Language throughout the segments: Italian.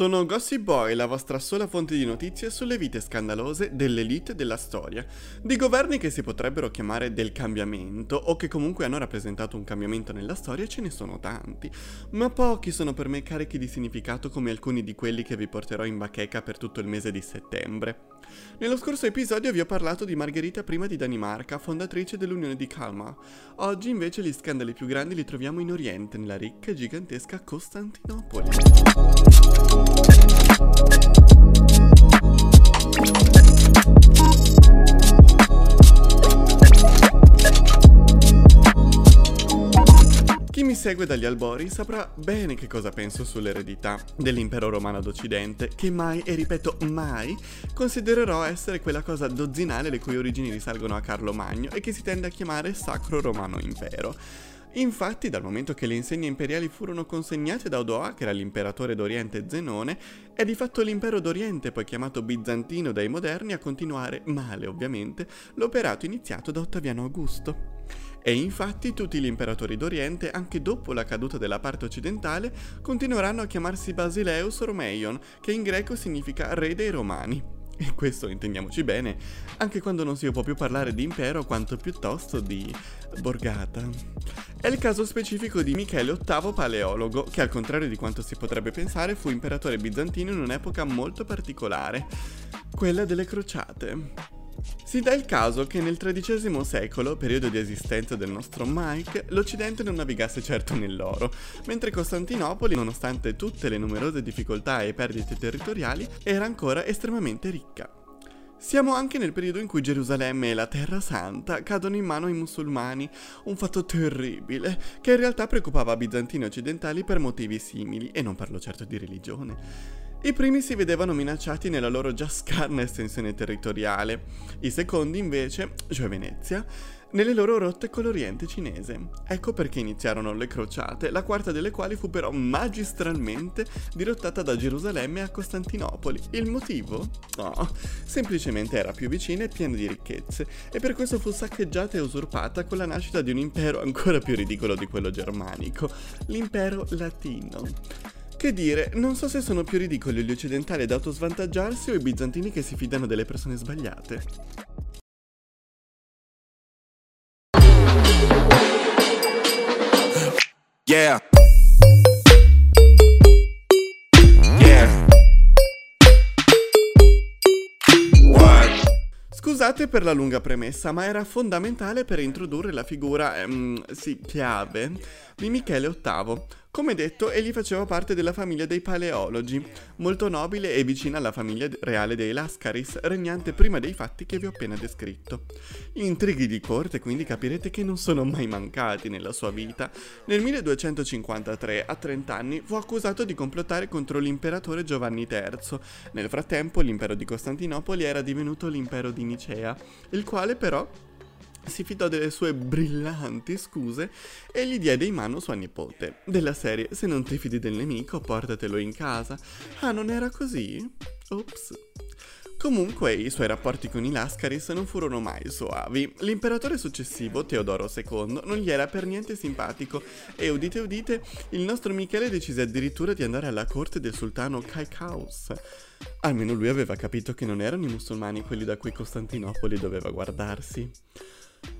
Sono Gossip Boy, la vostra sola fonte di notizie sulle vite scandalose dell'elite della storia, di governi che si potrebbero chiamare del cambiamento o che comunque hanno rappresentato un cambiamento nella storia ce ne sono tanti, ma pochi sono per me carichi di significato come alcuni di quelli che vi porterò in bacheca per tutto il mese di settembre. Nello scorso episodio vi ho parlato di Margherita I di Danimarca, fondatrice dell'Unione di Kalmar. Oggi invece gli scandali più grandi li troviamo in Oriente, nella ricca e gigantesca Costantinopoli. Segue dagli albori saprà bene che cosa penso sull'eredità dell'impero romano d'Occidente, che mai, e ripeto mai, considererò essere quella cosa dozzinale le cui origini risalgono a Carlo Magno e che si tende a chiamare Sacro Romano Impero. Infatti, dal momento che le insegne imperiali furono consegnate da Odoacre all'imperatore d'Oriente Zenone, è di fatto l'impero d'Oriente, poi chiamato bizantino dai moderni, a continuare, male ovviamente, l'operato iniziato da Ottaviano Augusto. E infatti tutti gli imperatori d'Oriente, anche dopo la caduta della parte occidentale, continueranno a chiamarsi Basileus Romeion, che in greco significa re dei Romani. E questo, intendiamoci bene, anche quando non si può più parlare di impero quanto piuttosto di borgata. È il caso specifico di Michele VIII Paleologo, che al contrario di quanto si potrebbe pensare fu imperatore bizantino in un'epoca molto particolare, quella delle crociate. Si dà il caso che nel XIII secolo, periodo di esistenza del nostro Mike, l'Occidente non navigasse certo nell'oro, mentre Costantinopoli, nonostante tutte le numerose difficoltà e perdite territoriali, era ancora estremamente ricca. Siamo anche nel periodo in cui Gerusalemme e la Terra Santa cadono in mano ai musulmani, un fatto terribile, che in realtà preoccupava bizantini occidentali per motivi simili, e non parlo certo di religione. I primi si vedevano minacciati nella loro già scarna estensione territoriale, i secondi invece, cioè Venezia, nelle loro rotte con l'Oriente cinese. Ecco perché iniziarono le crociate, la quarta delle quali fu però magistralmente dirottata da Gerusalemme a Costantinopoli. Il motivo? No, semplicemente era più vicina e piena di ricchezze, e per questo fu saccheggiata e usurpata con la nascita di un impero ancora più ridicolo di quello germanico, l'impero latino. Che dire, non so se sono più ridicoli gli occidentali ad autosvantaggiarsi o i bizantini che si fidano delle persone sbagliate. Yeah. Scusate per la lunga premessa, ma era fondamentale per introdurre la figura, ehm, sì, chiave, di Michele VIII, come detto, egli faceva parte della famiglia dei Paleologi, molto nobile e vicina alla famiglia reale dei Lascaris, regnante prima dei fatti che vi ho appena descritto. Gli intrighi di corte quindi capirete che non sono mai mancati nella sua vita. Nel 1253, a 30 anni, fu accusato di complottare contro l'imperatore Giovanni III. Nel frattempo l'impero di Costantinopoli era divenuto l'impero di Nicea, il quale però si fidò delle sue brillanti scuse e gli diede in mano sua nipote. Della serie, se non ti fidi del nemico, portatelo in casa. Ah, non era così? Ops. Comunque i suoi rapporti con i Lascaris non furono mai soavi. L'imperatore successivo, Teodoro II, non gli era per niente simpatico e udite udite, il nostro Michele decise addirittura di andare alla corte del sultano Kaikhaus. Almeno lui aveva capito che non erano i musulmani quelli da cui Costantinopoli doveva guardarsi.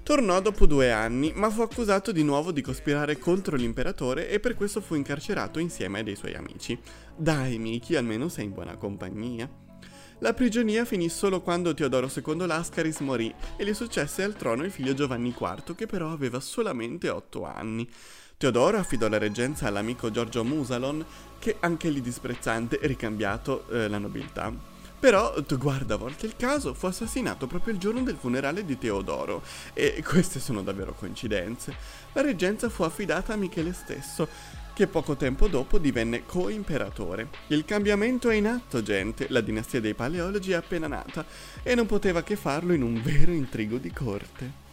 Tornò dopo due anni, ma fu accusato di nuovo di cospirare contro l'imperatore e per questo fu incarcerato insieme ai suoi amici. Dai, Miki, almeno sei in buona compagnia. La prigionia finì solo quando Teodoro II Lascaris morì e gli successe al trono il figlio Giovanni IV, che però aveva solamente otto anni. Teodoro affidò la reggenza all'amico Giorgio Musalon, che anche lì disprezzante ricambiato eh, la nobiltà. Però, guarda, a volte il caso, fu assassinato proprio il giorno del funerale di Teodoro. E queste sono davvero coincidenze. La reggenza fu affidata a Michele stesso, che poco tempo dopo divenne co-imperatore. Il cambiamento è in atto, gente. La dinastia dei paleologi è appena nata e non poteva che farlo in un vero intrigo di corte.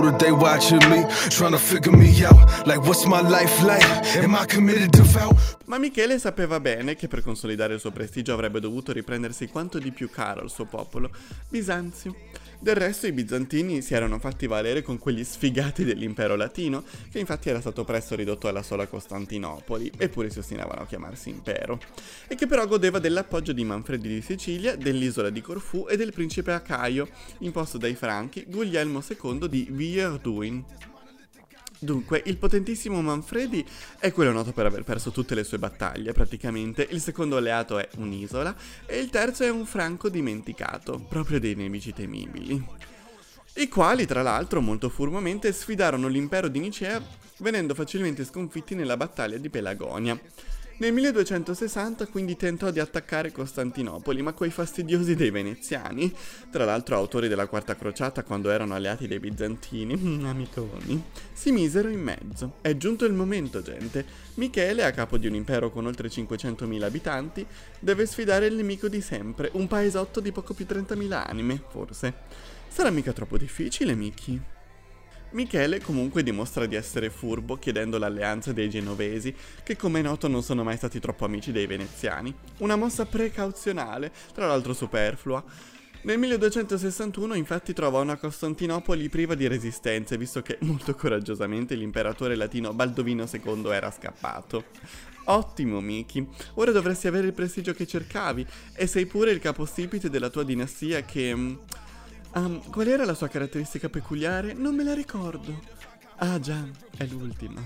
Know that they watching me, trying to figure me out. Like, what's my life like? Am I committed to vow? Ma Michele sapeva bene che per consolidare il suo prestigio avrebbe dovuto riprendersi quanto di più caro al suo popolo, Bisanzio. Del resto i bizantini si erano fatti valere con quegli sfigati dell'impero latino, che infatti era stato presto ridotto alla sola Costantinopoli, eppure si ostinavano a chiamarsi impero, e che però godeva dell'appoggio di Manfredi di Sicilia, dell'isola di Corfù e del principe Acaio, imposto dai franchi Guglielmo II di Villers-Duin. Dunque, il potentissimo Manfredi è quello noto per aver perso tutte le sue battaglie, praticamente. Il secondo alleato è un'isola e il terzo è un franco dimenticato, proprio dei nemici temibili. I quali, tra l'altro, molto furbamente sfidarono l'impero di Nicea venendo facilmente sconfitti nella battaglia di Pelagonia. Nel 1260 quindi tentò di attaccare Costantinopoli, ma quei fastidiosi dei veneziani, tra l'altro autori della Quarta Crociata quando erano alleati dei bizantini, mm, amiconi, si misero in mezzo. È giunto il momento, gente. Michele, a capo di un impero con oltre 500.000 abitanti, deve sfidare il nemico di sempre, un paesotto di poco più 30.000 anime, forse. Sarà mica troppo difficile, Mickey? Michele comunque dimostra di essere furbo chiedendo l'alleanza dei genovesi, che come è noto non sono mai stati troppo amici dei veneziani. Una mossa precauzionale, tra l'altro superflua. Nel 1261 infatti trova una Costantinopoli priva di resistenze, visto che molto coraggiosamente l'imperatore latino Baldovino II era scappato. Ottimo, Miki. Ora dovresti avere il prestigio che cercavi e sei pure il capostipite della tua dinastia che... Um, qual era la sua caratteristica peculiare? Non me la ricordo. Ah già, è l'ultima.